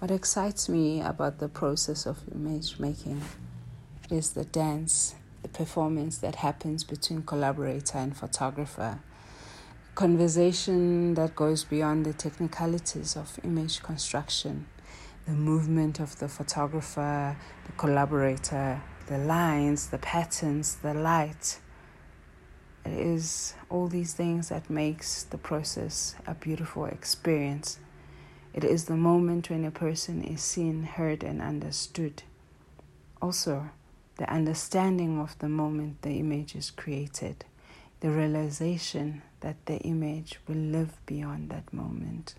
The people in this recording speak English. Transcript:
What excites me about the process of image making is the dance, the performance that happens between collaborator and photographer. Conversation that goes beyond the technicalities of image construction, the movement of the photographer, the collaborator, the lines, the patterns, the light. It is all these things that makes the process a beautiful experience. It is the moment when a person is seen, heard, and understood. Also, the understanding of the moment the image is created, the realization that the image will live beyond that moment.